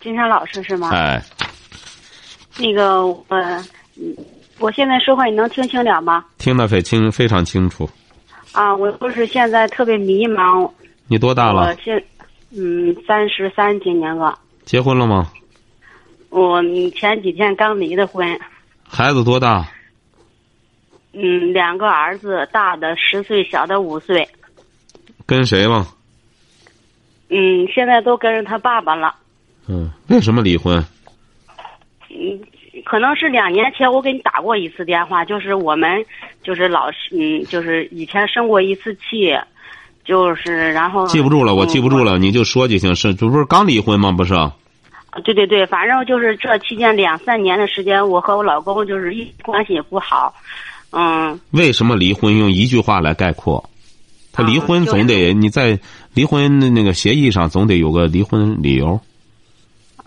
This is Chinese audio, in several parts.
金山老师是吗？哎，那个我，嗯，我现在说话你能听清了吗？听得非清非常清楚。啊，我就是现在特别迷茫。你多大了我？现，嗯，三十三，今年了。结婚了吗？我前几天刚离的婚，孩子多大？嗯，两个儿子，大的十岁，小的五岁。跟谁了？嗯，现在都跟着他爸爸了。嗯，为什么离婚？嗯，可能是两年前我给你打过一次电话，就是我们就是老是嗯，就是以前生过一次气，就是然后记不住了，我记不住了。了，你就说就行。是，这不是刚离婚吗？不是？对对对，反正就是这期间两三年的时间，我和我老公就是一关系也不好，嗯，为什么离婚？用一句话来概括，他离婚啊就是总得你在离婚的那个协议上总得有个离婚理由。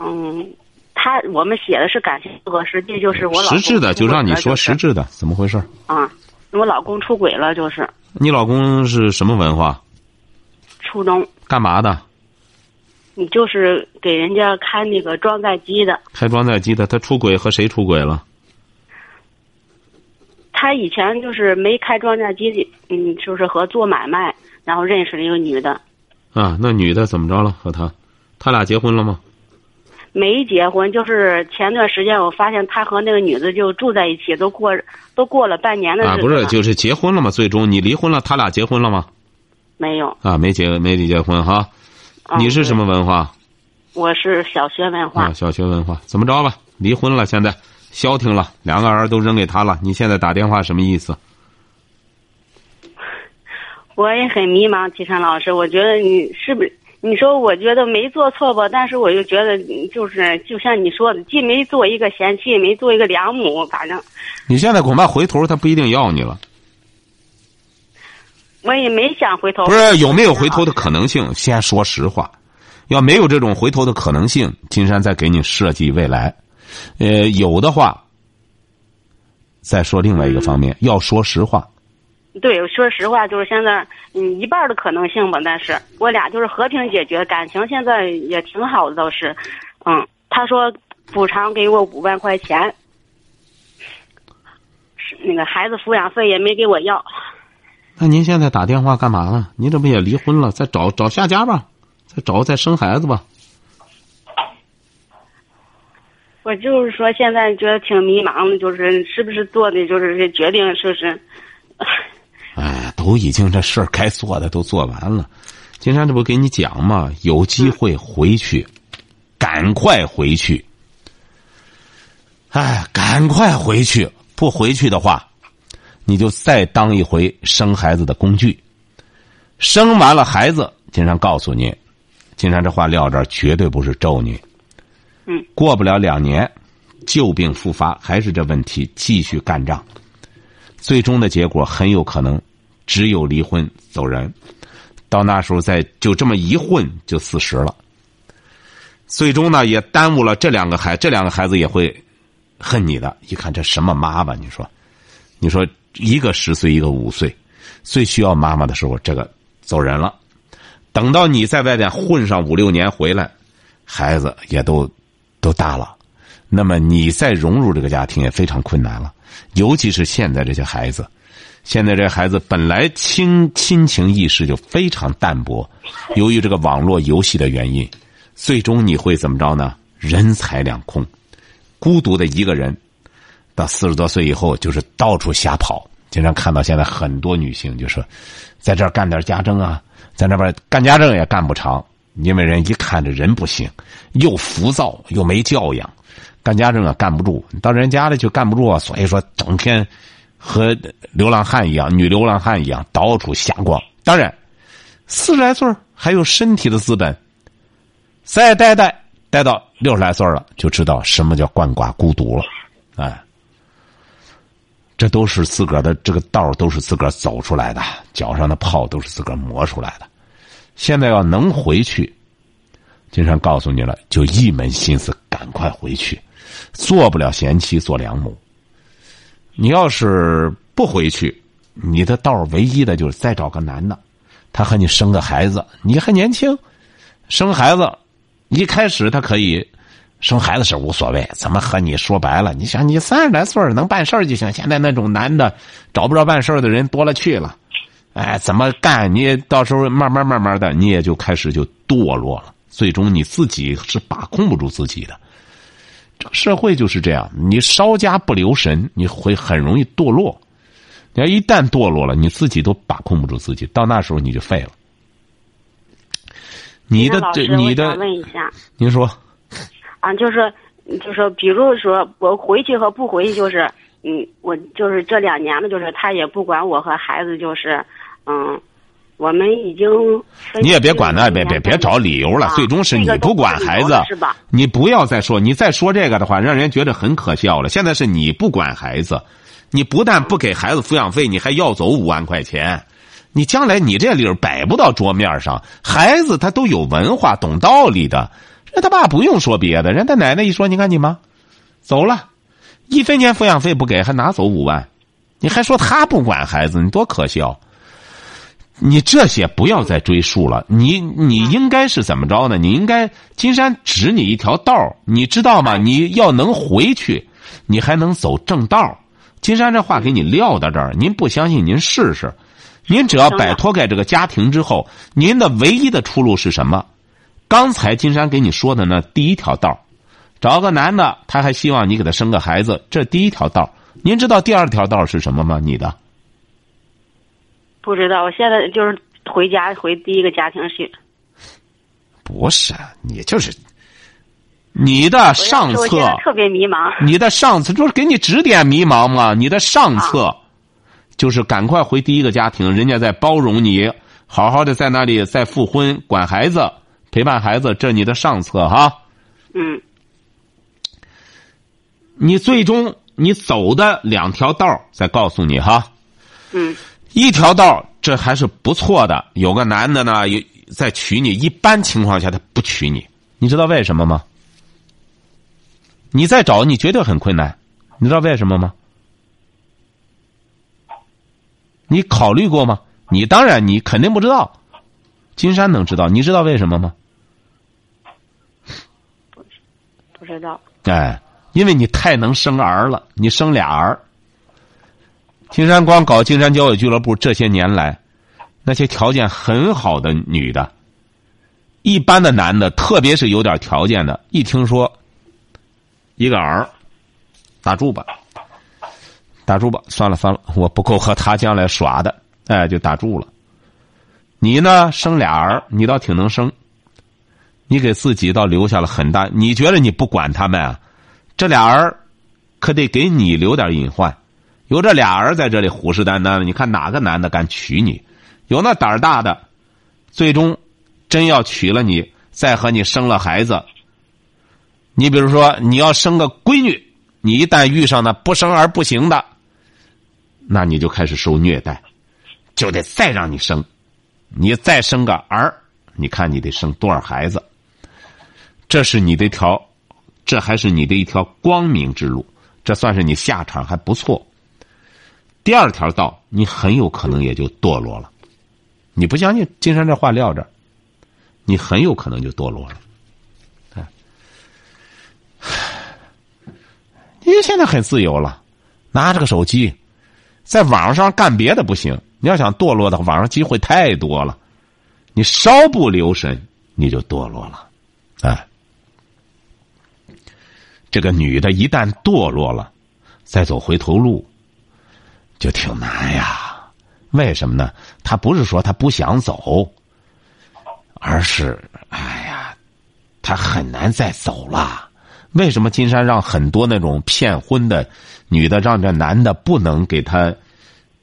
嗯，他我们写的是感情不合，实际就是我老实质的就让你说实质的，怎么回事？就是啊，我老公出轨了，就是你老公是什么文化？初中，干嘛的？你就是给人家开那个装载机的。开装载机的。他出轨和谁出轨了？他以前就是没开装载机，嗯，就是和做买卖，然后认识了一个女的，啊，那女的怎么着了？和他，他俩结婚了吗？没结婚，就是前段时间我发现他和那个女的就住在一起，都过都过了半年的日子啊，不是，就是结婚了吗？最终你离婚了，他俩结婚了吗？没有。啊，没结没离结婚哈。嗯你是什么文化？我是小学文化。啊，小学文化。怎么着吧？离婚了，现在消停了，两个儿都扔给他了。你现在打电话什么意思？我也很迷茫，齐山老师，我觉得你是不是？你说我觉得没做错吧，但是我又觉得嗯就是就像你说的，既没做一个贤妻，也没做一个良母，反正你现在恐怕回头他不一定要你了。我也没想回头。不是有没有回头的可能性？先说实话，要没有这种回头的可能性，金山再给你设计未来。呃，有的话，再说另外一个方面，要说实话。对，说实话，就是现在嗯一半的可能性吧，但是我俩就是和平解决，感情现在也挺好的，倒是，嗯，他说补偿给我五万块钱，是那个孩子抚养费也没给我要。那您现在打电话干嘛呢？您这不也离婚了？再找找下家吧，再找再生孩子吧。我就是说，现在觉得挺迷茫的，就是是不是做的就是这决定，是不是？哎，都已经这事儿该做的都做完了。金山这不给你讲吗？有机会回去，赶快回去。哎，赶快回去！不回去的话，你就再当一回生孩子的工具。生完了孩子，金山告诉你，金山这话撂这儿绝对不是咒你。嗯，过不了两年，旧病复发，还是这问题，继续干仗。最终的结果很有可能只有离婚走人，到那时候再就这么一混就四十了。最终呢，也耽误了这两个孩，这两个孩子也会恨你的。一看这什么妈吧，你说，你说一个十岁，一个五岁，最需要妈妈的时候，这个走人了。等到你在外边混上五六年回来，孩子也都都大了，那么你再融入这个家庭也非常困难了。尤其是现在这些孩子，现在这孩子本来亲亲情意识就非常淡薄，由于这个网络游戏的原因，最终你会怎么着呢？人财两空，孤独的一个人，到四十多岁以后就是到处瞎跑。经常看到现在很多女性就说，在这儿干点家政啊，在那边干家政也干不长，因为人一看这人不行，又浮躁又没教养。干家政啊干不住，到人家里就干不住啊，所以说整天和流浪汉一样，女流浪汉一样到处瞎逛。当然，四十来岁还有身体的资本，再待待待到六十来岁了，就知道什么叫鳏寡孤独了，哎。这都是自个儿的这个道都是自个儿走出来的，脚上的泡都是自个儿磨出来的。现在要能回去，金山告诉你了，就一门心思赶快回去，做不了贤妻做良母。你要是不回去，你的道唯一的就是再找个男的，他和你生个孩子，你还年轻，生孩子，一开始他可以。生孩子是无所谓，怎么和你说白了？你想，你三十来岁能办事就行。现在那种男的找不着办事的人多了去了，哎，怎么干？你到时候慢慢慢慢的，你也就开始就堕落了。最终你自己是把控不住自己的。这个社会就是这样，你稍加不留神，你会很容易堕落。你要一旦堕落了，你自己都把控不住自己，到那时候你就废了。你的这，你的，问一下，您说。啊，就是，就是比如说我回去和不回去，就是，嗯，我就是这两年了，就是他也不管我和孩子，就是，嗯，我们已经。你也别管他，别别别找理由了，最终是你不管孩子，是吧？你不要再说，你再说这个的话，让人觉得很可笑了。现在是你不管孩子，你不但不给孩子抚养费，你还要走五万块钱，你将来你这理儿摆不到桌面上。孩子他都有文化，懂道理的。人他爸不用说别的，人他奶奶一说，你看你妈走了，一分钱抚养费不给，还拿走五万，你还说他不管孩子，你多可笑！你这些不要再追溯了，你你应该是怎么着呢？你应该金山指你一条道你知道吗？你要能回去，你还能走正道。金山这话给你撂到这儿，您不相信您试试，您只要摆脱开这个家庭之后，您的唯一的出路是什么？刚才金山给你说的那第一条道找个男的，他还希望你给他生个孩子，这第一条道您知道第二条道是什么吗？你的？不知道，我现在就是回家回第一个家庭去。不是，你就是你的上策。特别迷茫。你的上策就是给你指点迷茫嘛？你的上策就是赶快回第一个家庭，人家在包容你，好好的在那里再复婚管孩子。陪伴孩子，这你的上策哈。嗯。你最终你走的两条道再告诉你哈。嗯。一条道这还是不错的，有个男的呢，有在娶你。一般情况下他不娶你，你知道为什么吗？你再找你绝对很困难，你知道为什么吗？你考虑过吗？你当然你肯定不知道，金山能知道，你知道为什么吗？不知道。哎，因为你太能生儿了，你生俩儿。金山光搞金山交友俱乐部这些年来，那些条件很好的女的，一般的男的，特别是有点条件的，一听说一个儿，打住吧，打住吧，算了算了，我不够和他将来耍的，哎，就打住了。你呢，生俩儿，你倒挺能生。你给自己倒留下了很大，你觉得你不管他们啊？这俩儿可得给你留点隐患。有这俩儿在这里虎视眈眈的，你看哪个男的敢娶你？有那胆儿大的，最终真要娶了你，再和你生了孩子。你比如说，你要生个闺女，你一旦遇上那不生儿不行的，那你就开始受虐待，就得再让你生，你再生个儿，你看你得生多少孩子？这是你的一条，这还是你的一条光明之路，这算是你下场还不错。第二条道，你很有可能也就堕落了。你不相信金山这话撂这，你很有可能就堕落了。哎，你现在很自由了，拿着个手机，在网上干别的不行。你要想堕落的话，网上机会太多了，你稍不留神，你就堕落了。哎。这个女的一旦堕落了，再走回头路，就挺难呀。为什么呢？他不是说他不想走，而是哎呀，他很难再走了。为什么金山让很多那种骗婚的女的，让这男的不能给他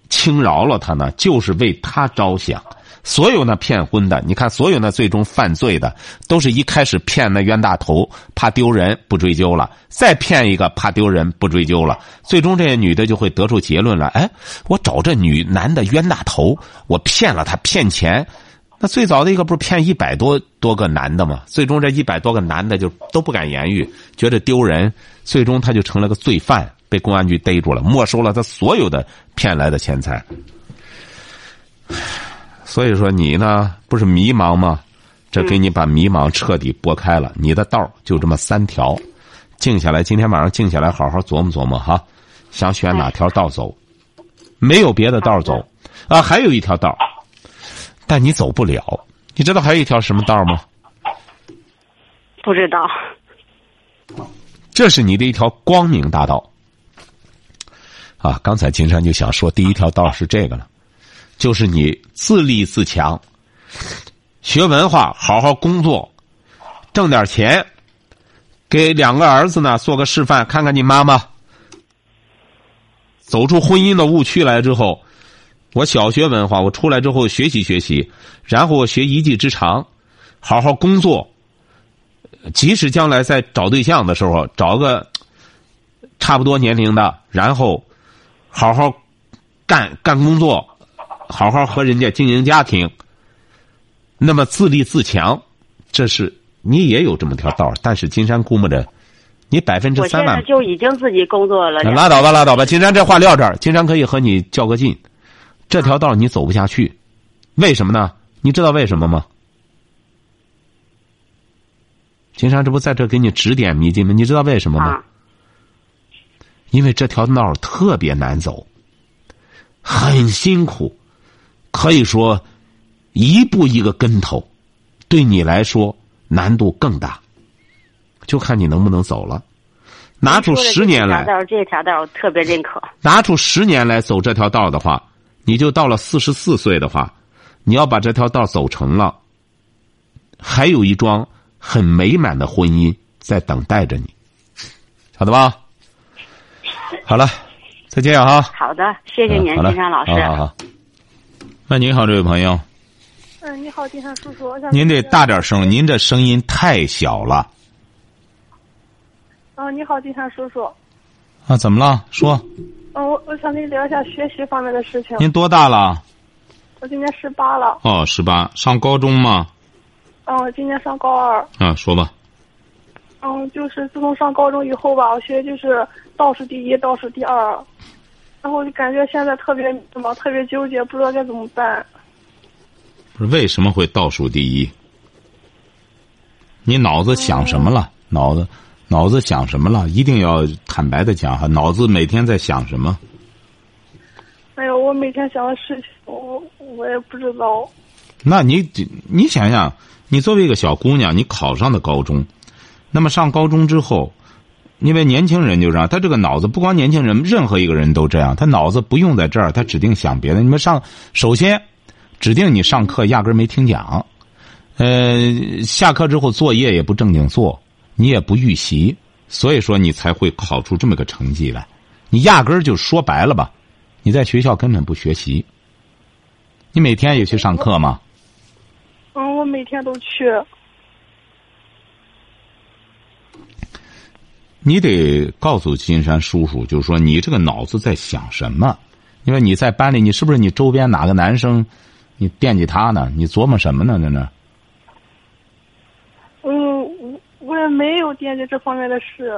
轻饶了他呢？就是为他着想。所有那骗婚的，你看所有那最终犯罪的，都是一开始骗那冤大头，怕丢人不追究了，再骗一个怕丢人不追究了，最终这些女的就会得出结论了：哎，我找这女男的冤大头，我骗了他骗钱。那最早的一个不是骗一百多多个男的吗？最终这一百多个男的就都不敢言语，觉得丢人，最终他就成了个罪犯，被公安局逮住了，没收了他所有的骗来的钱财。所以说你呢，不是迷茫吗？这给你把迷茫彻底拨开了，你的道就这么三条，静下来，今天晚上静下来，好好琢磨琢磨哈，想选哪条道走，没有别的道走，啊，还有一条道。但你走不了，你知道还有一条什么道吗？不知道。这是你的一条光明大道。啊，刚才金山就想说，第一条道是这个了，就是你自立自强，学文化，好好工作，挣点钱，给两个儿子呢做个示范，看看你妈妈走出婚姻的误区来之后。我小学文化，我出来之后学习学习，然后我学一技之长，好好工作。即使将来在找对象的时候，找个差不多年龄的，然后好好干干工作，好好和人家经营家庭。那么自立自强，这是你也有这么条道但是金山估摸着，你百分之三万就已经自己工作了。拉倒吧，拉倒吧。金山这话撂这儿，金山可以和你较个劲。这条道你走不下去，为什么呢？你知道为什么吗？金山这不在这给你指点迷津吗？你知道为什么吗？因为这条道特别难走，很辛苦，可以说一步一个跟头，对你来说难度更大，就看你能不能走了。拿出十年来，这条道特别认可。拿出十年来走这条道的话。你就到了四十四岁的话，你要把这条道走成了，还有一桩很美满的婚姻在等待着你，晓得吧？好了，再见啊！好的，谢谢您，金山老师。好好好。那您好，这位朋友。嗯，你好，金山叔叔。您得大点声，您这声音太小了。哦，你好，金山叔叔。啊，怎么了？说。嗯，我我想跟你聊一下学习方面的事情。您多大了？我今年十八了。哦，十八，上高中吗？嗯，今年上高二。啊，说吧。嗯，就是自从上高中以后吧，我学就是倒数第一，倒数第二，然后就感觉现在特别怎么，特别纠结，不知道该怎么办。为什么会倒数第一？你脑子想什么了？脑子？脑子想什么了？一定要坦白的讲哈。脑子每天在想什么？哎呦，我每天想的事情，我我也不知道。那你你想想，你作为一个小姑娘，你考上的高中，那么上高中之后，因为年轻人就这样，他这个脑子不光年轻人，任何一个人都这样，他脑子不用在这儿，他指定想别的。你们上，首先，指定你上课压根没听讲，呃，下课之后作业也不正经做。你也不预习，所以说你才会考出这么个成绩来。你压根儿就说白了吧，你在学校根本不学习。你每天也去上课吗？嗯，我每天都去。你得告诉金山叔叔，就是说你这个脑子在想什么？因为你在班里，你是不是你周边哪个男生，你惦记他呢？你琢磨什么呢？在那？嗯我也没有惦记这方面的事。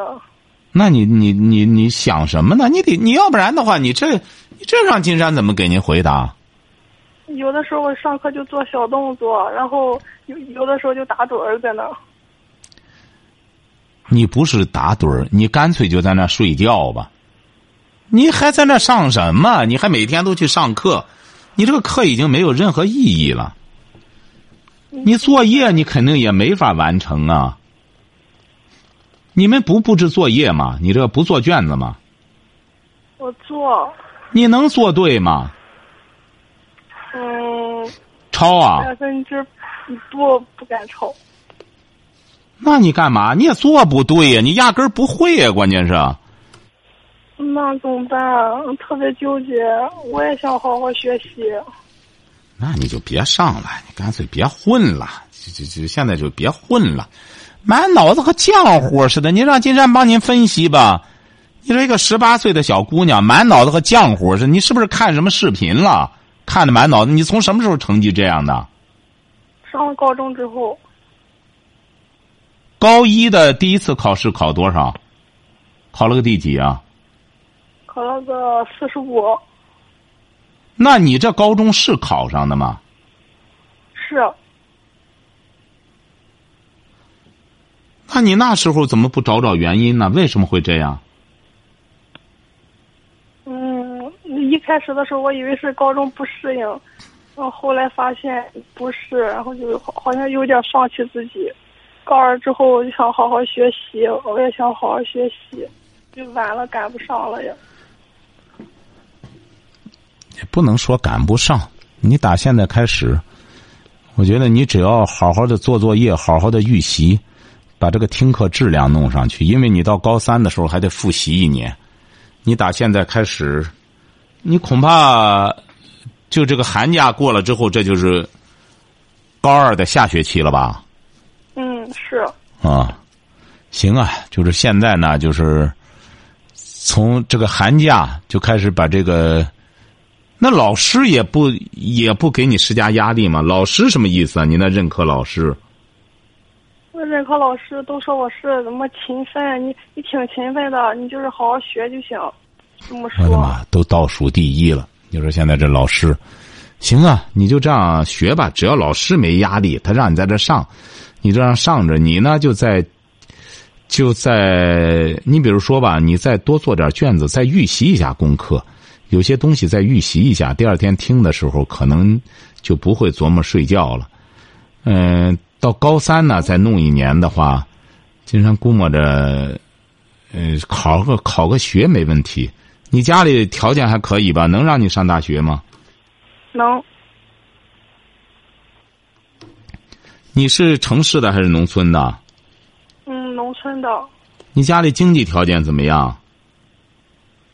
那你你你你想什么呢？你得你要不然的话，你这你这让金山怎么给您回答？有的时候我上课就做小动作，然后有有的时候就打盹儿在那。你不是打盹儿，你干脆就在那睡觉吧。你还在那上什么？你还每天都去上课？你这个课已经没有任何意义了。你作业你肯定也没法完成啊。你们不布置作业吗？你这不做卷子吗？我做。你能做对吗？嗯。抄啊。百分之不不敢抄。那你干嘛？你也做不对呀！你压根儿不会呀，关键是。那怎么办？特别纠结。我也想好好学习。那你就别上了，你干脆别混了，就就就现在就别混了，满脑子和浆糊似的。你让金山帮您分析吧。你说一个十八岁的小姑娘，满脑子和浆糊似的，你是不是看什么视频了？看的满脑子。你从什么时候成绩这样的？上了高中之后，高一的第一次考试考多少？考了个第几啊？考了个四十五。那你这高中是考上的吗？是。那你那时候怎么不找找原因呢？为什么会这样？嗯，一开始的时候我以为是高中不适应，然后后来发现不是，然后就好像有点放弃自己。高二之后我就想好好学习，我也想好好学习，就晚了赶不上了呀。也不能说赶不上，你打现在开始，我觉得你只要好好的做作业，好好的预习，把这个听课质量弄上去。因为你到高三的时候还得复习一年，你打现在开始，你恐怕就这个寒假过了之后，这就是高二的下学期了吧？嗯，是。啊，行啊，就是现在呢，就是从这个寒假就开始把这个。那老师也不也不给你施加压力吗？老师什么意思啊？你那任课老师？我任课老师都说我是怎么勤奋，你你挺勤奋的，你就是好好学就行。这么说。我的妈，都倒数第一了！你说现在这老师，行啊，你就这样学吧。只要老师没压力，他让你在这上，你这样上着，你呢就在就在你比如说吧，你再多做点卷子，再预习一下功课。有些东西再预习一下，第二天听的时候可能就不会琢磨睡觉了。嗯，到高三呢再弄一年的话，金山估摸着，呃，考个考个学没问题。你家里条件还可以吧？能让你上大学吗？能。你是城市的还是农村的？嗯，农村的。你家里经济条件怎么样？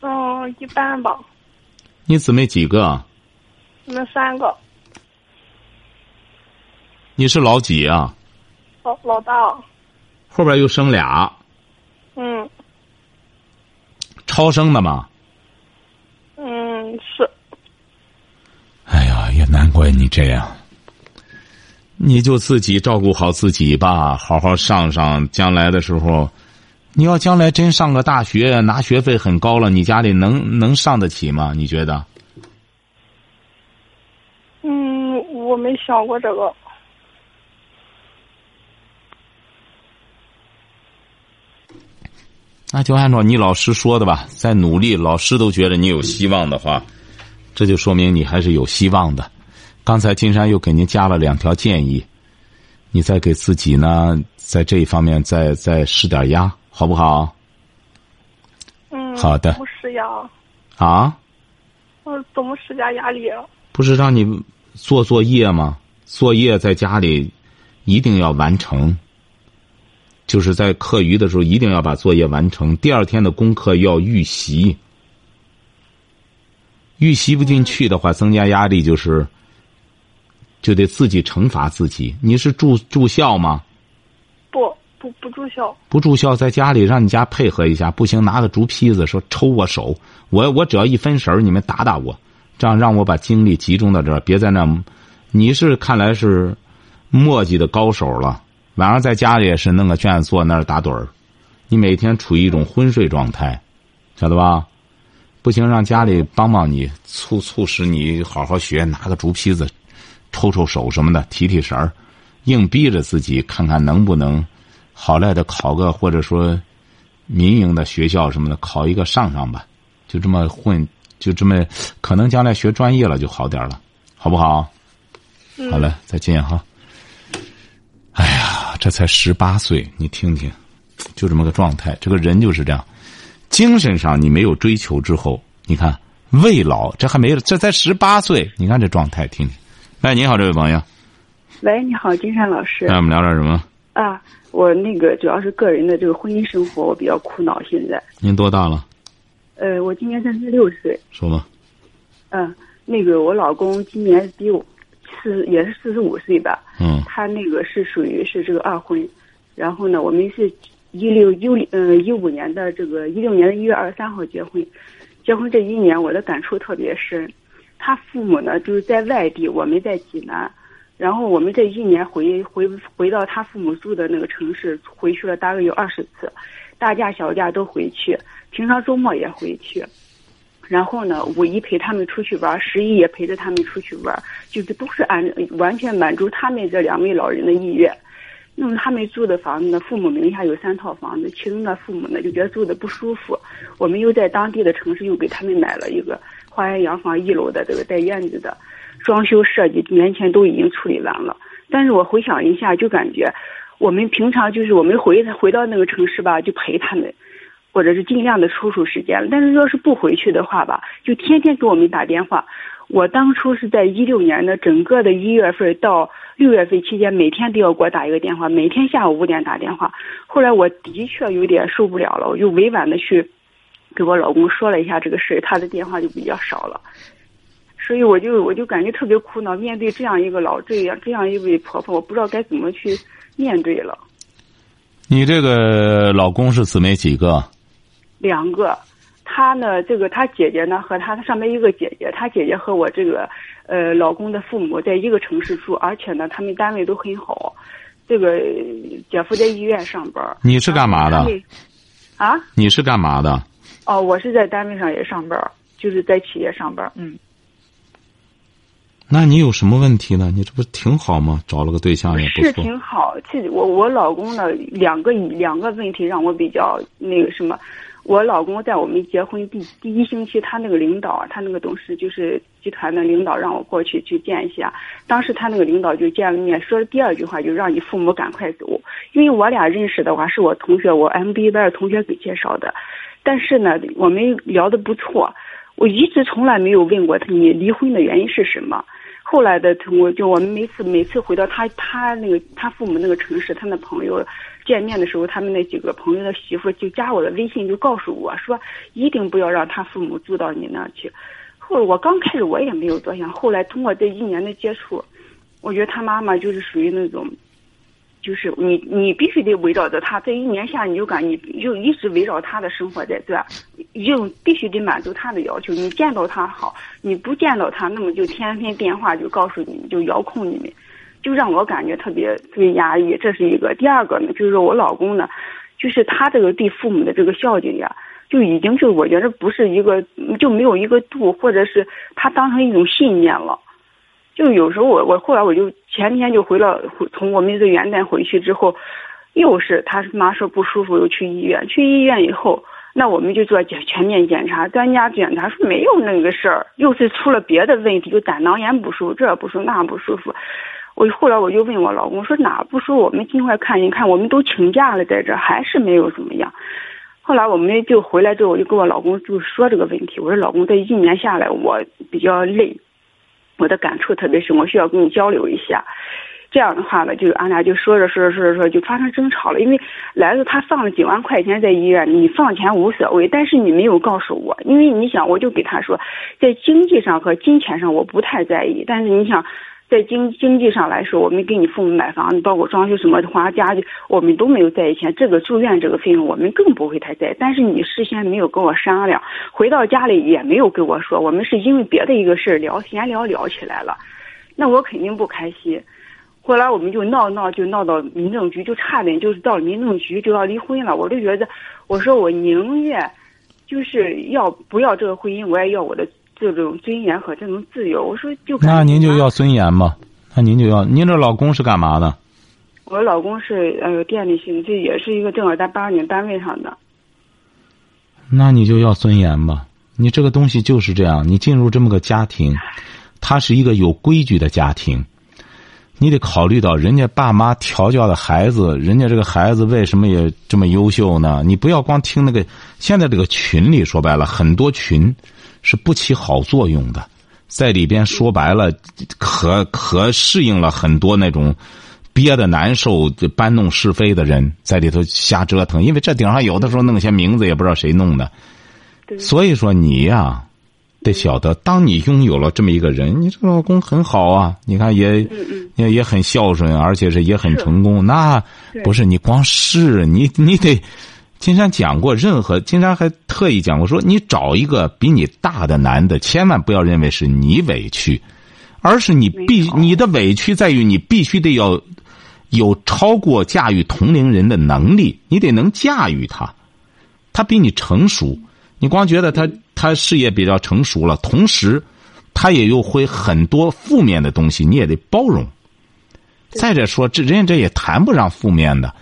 嗯，一般吧。你姊妹几个？我们三个。你是老几啊？老老大。后边又生俩。嗯。超生的吗？嗯，是。哎呀，也难怪你这样。你就自己照顾好自己吧，好好上上，将来的时候，你要将来真上个大学，拿学费很高了，你家里能能上得起吗？你觉得？嗯，我没想过这个。那就按照你老师说的吧，再努力，老师都觉得你有希望的话，这就说明你还是有希望的。刚才金山又给您加了两条建议，你再给自己呢，在这一方面再再施点压，好不好？嗯，好的。不施压。啊？嗯，怎么施加压力？不是让你做作业吗？作业在家里一定要完成。就是在课余的时候，一定要把作业完成。第二天的功课要预习，预习不进去的话，增加压力就是，就得自己惩罚自己。你是住住校吗？不不不住校。不住校，在家里让你家配合一下，不行拿个竹坯子说抽我手，我我只要一分神你们打打我，这样让我把精力集中到这儿，别在那。你是看来是墨迹的高手了。晚上在家里也是弄个卷子坐那儿打盹儿，你每天处于一种昏睡状态，晓得吧？不行，让家里帮帮你，促促使你好好学，拿个竹坯子，抽抽手什么的，提提神儿，硬逼着自己看看能不能好赖的考个或者说民营的学校什么的，考一个上上吧。就这么混，就这么可能将来学专业了就好点了，好不好？好嘞，再见哈。哎呀，这才十八岁，你听听，就这么个状态。这个人就是这样，精神上你没有追求之后，你看未老，这还没这才十八岁，你看这状态，听听。哎，你好，这位朋友。喂，你好，金山老师。那我们聊点什么？啊，我那个主要是个人的这个婚姻生活，我比较苦恼。现在。您多大了？呃，我今年三十六岁。说吧。嗯，那个我老公今年比我。四也是四十五岁吧。嗯他那个是属于是这个二婚，然后呢，我们是一六一五呃一五年的这个一六年的一月二十三号结婚，结婚这一年我的感触特别深。他父母呢就是在外地，我们在济南，然后我们这一年回回回到他父母住的那个城市，回去了大概有二十次，大假小假都回去，平常周末也回去。然后呢，五一陪他们出去玩，十一也陪着他们出去玩，就是都是按完全满足他们这两位老人的意愿。那么他们住的房子呢，父母名下有三套房子，其中呢父母呢就觉得住的不舒服，我们又在当地的城市又给他们买了一个花园洋房一楼的这个带院子的，装修设计年前都已经处理完了。但是我回想一下，就感觉我们平常就是我们回回到那个城市吧，就陪他们。或者是尽量的抽出时间，但是要是不回去的话吧，就天天给我们打电话。我当初是在一六年的整个的一月份到六月份期间，每天都要给我打一个电话，每天下午五点打电话。后来我的确有点受不了了，我就委婉的去给我老公说了一下这个事他的电话就比较少了。所以我就我就感觉特别苦恼，面对这样一个老这样这样一位婆婆，我不知道该怎么去面对了。你这个老公是姊妹几个？两个，他呢，这个他姐姐呢和他上面一个姐姐，他姐姐和我这个呃老公的父母在一个城市住，而且呢他们单位都很好。这个姐夫在医院上班。你是干嘛的？啊？你是干嘛的？哦，我是在单位上也上班，就是在企业上班。嗯。那你有什么问题呢？你这不挺好吗？找了个对象也不错。是挺好，其实我我老公呢，两个两个问题让我比较那个什么。我老公在我们结婚第第一星期，他那个领导，他那个董事就是集团的领导，让我过去去见一下。当时他那个领导就见了面，说的第二句话就让你父母赶快走，因为我俩认识的话是我同学，我 MBA 班的同学给介绍的。但是呢，我们聊的不错，我一直从来没有问过他你离婚的原因是什么。后来的，我就我们每次每次回到他他那个他父母那个城市，他那朋友见面的时候，他们那几个朋友的媳妇就加我的微信，就告诉我说，一定不要让他父母住到你那去。后来我刚开始我也没有多想，后来通过这一年的接触，我觉得他妈妈就是属于那种，就是你你必须得围绕着他，这一年下你就感你就一直围绕他的生活在这，就必须得满足他的要求。你见到他好，你不见到他，那么就天天电话就告诉你们，就遥控你们，就让我感觉特别特别压抑。这是一个。第二个呢，就是说我老公呢，就是他这个对父母的这个孝敬呀，就已经就我觉得不是一个就没有一个度，或者是他当成一种信念了。就有时候我我后来我就前天就回了回从我们这个元旦回去之后，又是他妈说不舒服，又去医院。去医院以后，那我们就做检全面检查，专家检查说没有那个事儿，又是出了别的问题，就胆囊炎不舒服，这不舒服那不舒服。我后来我就问我老公说哪不舒服，我们尽快看一看。我们都请假了，在这还是没有怎么样。后来我们就回来之后，我就跟我老公就说这个问题，我说老公这一年下来我比较累。我的感触特别深，我需要跟你交流一下。这样的话呢，就俺俩就说着说着说着说，就发生争吵了。因为来了，他放了几万块钱在医院，你放钱无所谓，但是你没有告诉我。因为你想，我就给他说，在经济上和金钱上我不太在意，但是你想，在经经济上来说，我们给你父母买房，包括装修什么的花家具，我们都没有在意钱。这个住院这个费用，我们更不会太在意。但是你事先没有跟我商量，回到家里也没有跟我说，我们是因为别的一个事儿聊闲聊聊起来了，那我肯定不开心。后来我们就闹闹，就闹到民政局，就差点就是到民政局就要离婚了。我就觉得，我说我宁愿就是要不要这个婚姻，我也要我的这种尊严和这种自由。我说就那您就要尊严吧，那您就要。您这老公是干嘛的？我老公是呃电力系，这也是一个正儿八八经单位上的。那你就要尊严吧。你这个东西就是这样，你进入这么个家庭，他是一个有规矩的家庭。你得考虑到人家爸妈调教的孩子，人家这个孩子为什么也这么优秀呢？你不要光听那个。现在这个群里说白了，很多群是不起好作用的，在里边说白了，可可适应了很多那种憋得难受、搬弄是非的人在里头瞎折腾。因为这顶上有的时候弄些名字也不知道谁弄的，所以说你呀，得晓得，当你拥有了这么一个人，你这个老公很好啊，你看也嗯嗯，也也很孝顺，而且是也很成功。那不是你光是你你得，金山讲过，任何金山还特意讲过说，你找一个比你大的男的，千万不要认为是你委屈，而是你必你的委屈在于你必须得要有超过驾驭同龄人的能力，你得能驾驭他，他比你成熟。你光觉得他他事业比较成熟了，同时他也又会很多负面的东西，你也得包容。再者说，这人家这也谈不上负面的。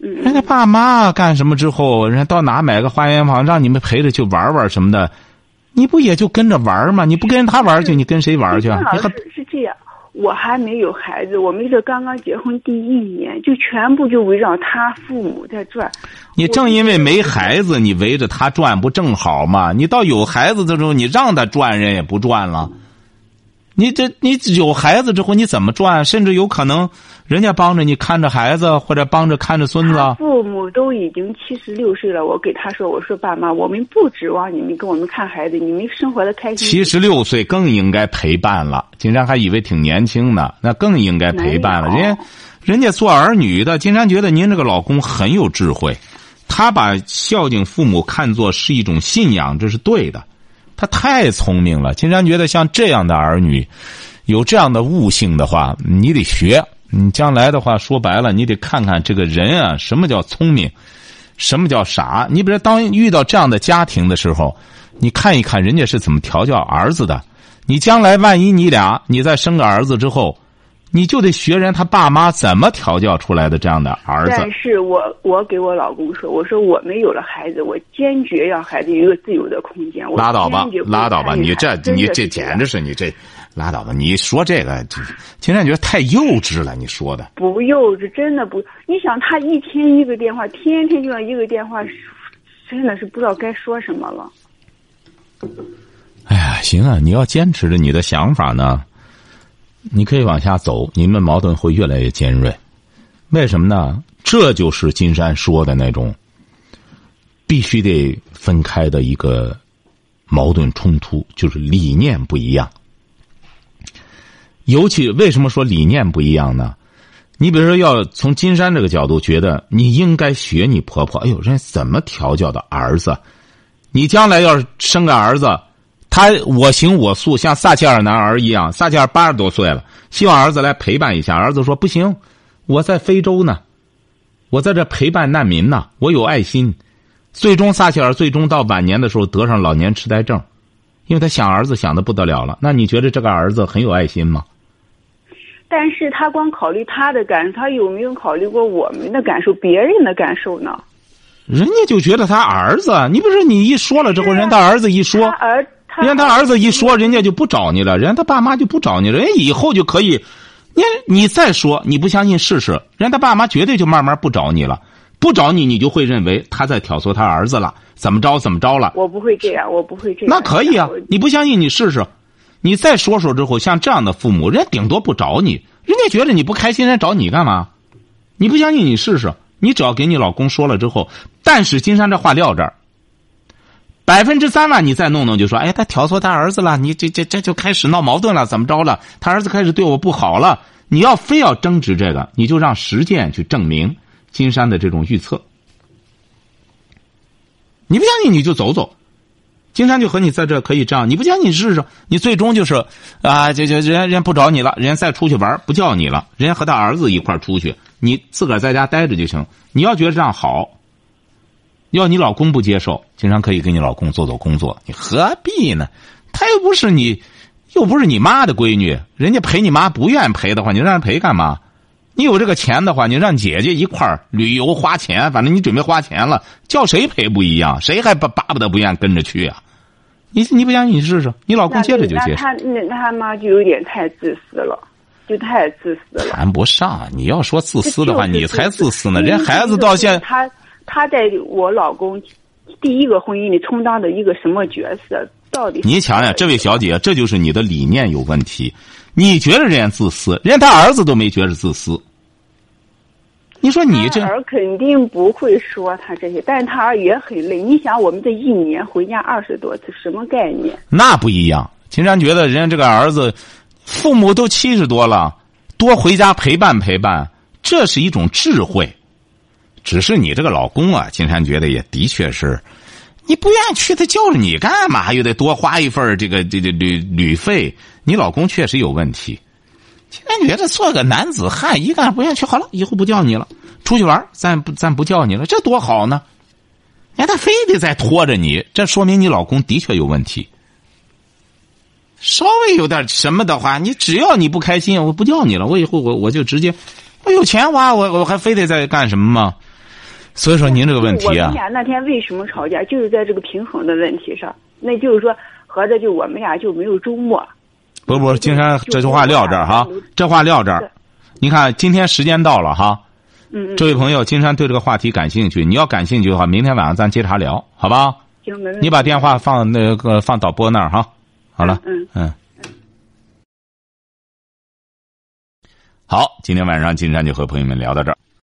嗯人家爸妈干什么之后，人家到哪买个花园房，让你们陪着去玩玩什么的，你不也就跟着玩吗？你不跟他玩去，你跟谁玩去啊？你还郑老师是这样，我还没有孩子，我们这刚刚结婚第一年，就全部就围绕他父母在转。你正因为没孩子，你围着他转不正好吗？你到有孩子的时候，你让他转，人也不转了。你这你有孩子之后，你怎么赚？甚至有可能人家帮着你看着孩子，或者帮着看着孙子。父母都已经七十六岁了，我给他说：“我说爸妈，我们不指望你们给我们看孩子，你们生活的开心。”七十六岁更应该陪伴了，金山还以为挺年轻呢，那更应该陪伴了。人家，人家做儿女的，金山觉得您这个老公很有智慧，他把孝敬父母看作是一种信仰，这是对的。他太聪明了，金山觉得像这样的儿女，有这样的悟性的话，你得学。你将来的话，说白了，你得看看这个人啊，什么叫聪明，什么叫傻。你比如当遇到这样的家庭的时候，你看一看人家是怎么调教儿子的。你将来万一你俩你再生个儿子之后，你就得学人他爸妈怎么调教出来的这样的儿子但。是我我给我老公说，我说我们有了孩子，我坚决要孩子有一个自由的空间。拉倒吧拉倒吧！你这你这简直是你这，拉倒吧！你说这个，这金山觉得太幼稚了。你说的，不幼稚，真的不。你想，他一天一个电话，天天就要一个电话，真的是不知道该说什么了。哎呀，行啊！你要坚持着你的想法呢，你可以往下走，你们矛盾会越来越尖锐。为什么呢？这就是金山说的那种必须得分开的一个矛盾冲突，就是理念不一样。尤其为什么说理念不一样呢？你比如说，要从金山这个角度觉得你应该学你婆婆。哎呦，人家怎么调教的儿子？你将来要是生个儿子，他我行我素，像撒切尔男儿一样。撒切尔八十多岁了，希望儿子来陪伴一下。儿子说不行，我在非洲呢，我在这陪伴难民呢，我有爱心。最终，撒切尔最终到晚年的时候得上老年痴呆症，因为他想儿子想的不得了了。那你觉得这个儿子很有爱心吗？但是他光考虑他的感受，他有没有考虑过我们的感受、别人的感受呢？人家就觉得他儿子，你不是你一说了之后，人他儿子一说他，儿，他人家他儿子一说，人家就不找你了，人家他爸妈就不找你了，人家以后就可以，你你再说你不相信试试，人家他爸妈绝对就慢慢不找你了，不找你，你就会认为他在挑唆他儿子了，怎么着怎么着了。我不会这样，我不会这样。那可以啊，你不相信你试试，你再说说之后，像这样的父母，人家顶多不找你，人家觉得你不开心，人家找你干嘛？你不相信你试试，你只要给你老公说了之后，但是金山这话撂这儿，百分之三万你再弄弄就说，哎，他挑唆他儿子了，你这这这就开始闹矛盾了，怎么着了？他儿子开始对我不好了，你要非要争执这个，你就让实践去证明金山的这种预测。你不相信你就走走，金山就和你在这可以这样，你不相信你试试，你最终就是啊，这这人家人不找你了，人家再出去玩不叫你了，人家和他儿子一块出去，你自个儿在家待着就行。你要觉得这样好，要你老公不接受，经常可以给你老公做做工作，你何必呢？他又不是你，又不是你妈的闺女，人家陪你妈不愿意陪的话，你让人陪干嘛？你有这个钱的话，你让姐姐一块儿旅游花钱，反正你准备花钱了，叫谁陪不一样，谁还巴巴不得不愿意跟着去啊？你你不相信你试试，你老公接着就接受。那他那那他妈就有点太自私了，就太自私了。谈不上，你要说自私的话，你才自私呢。人孩子到现他他在我老公第一个婚姻里充当的一个什么角色？到底是你想想，这位小姐，这就是你的理念有问题。你觉得人家自私，人家他儿子都没觉得自私。你说你这儿肯定不会说他这些，但是他儿也很累。你想，我们这一年回家二十多次，什么概念？那不一样。秦山觉得人家这个儿子，父母都七十多了，多回家陪伴陪伴，这是一种智慧。只是你这个老公啊，金山觉得也的确是，你不愿意去，他叫着你干嘛？又得多花一份这个这这旅旅费，你老公确实有问题。金山觉得做个男子汉，一干不愿意去，好了，以后不叫你了，出去玩咱不咱不叫你了，这多好呢。哎，他非得再拖着你，这说明你老公的确有问题。稍微有点什么的话，你只要你不开心，我不叫你了，我以后我我就直接，我有钱花，我我还非得再干什么吗？所以说您这个问题啊们，俩那天为什么吵架，就是在这个平衡的问题上。那就是说，合着就我们俩就没有周末。不不，金山这句话撂这儿哈，这话撂这儿。你看今天时间到了哈，嗯嗯，这位朋友，金山对这个话题感兴趣，你要感兴趣的话，明天晚上咱接茬聊，好吧？行，没问题。你把电话放那个放导播那儿哈。好了，嗯嗯。好，今天晚上金山就和朋友们聊到这儿。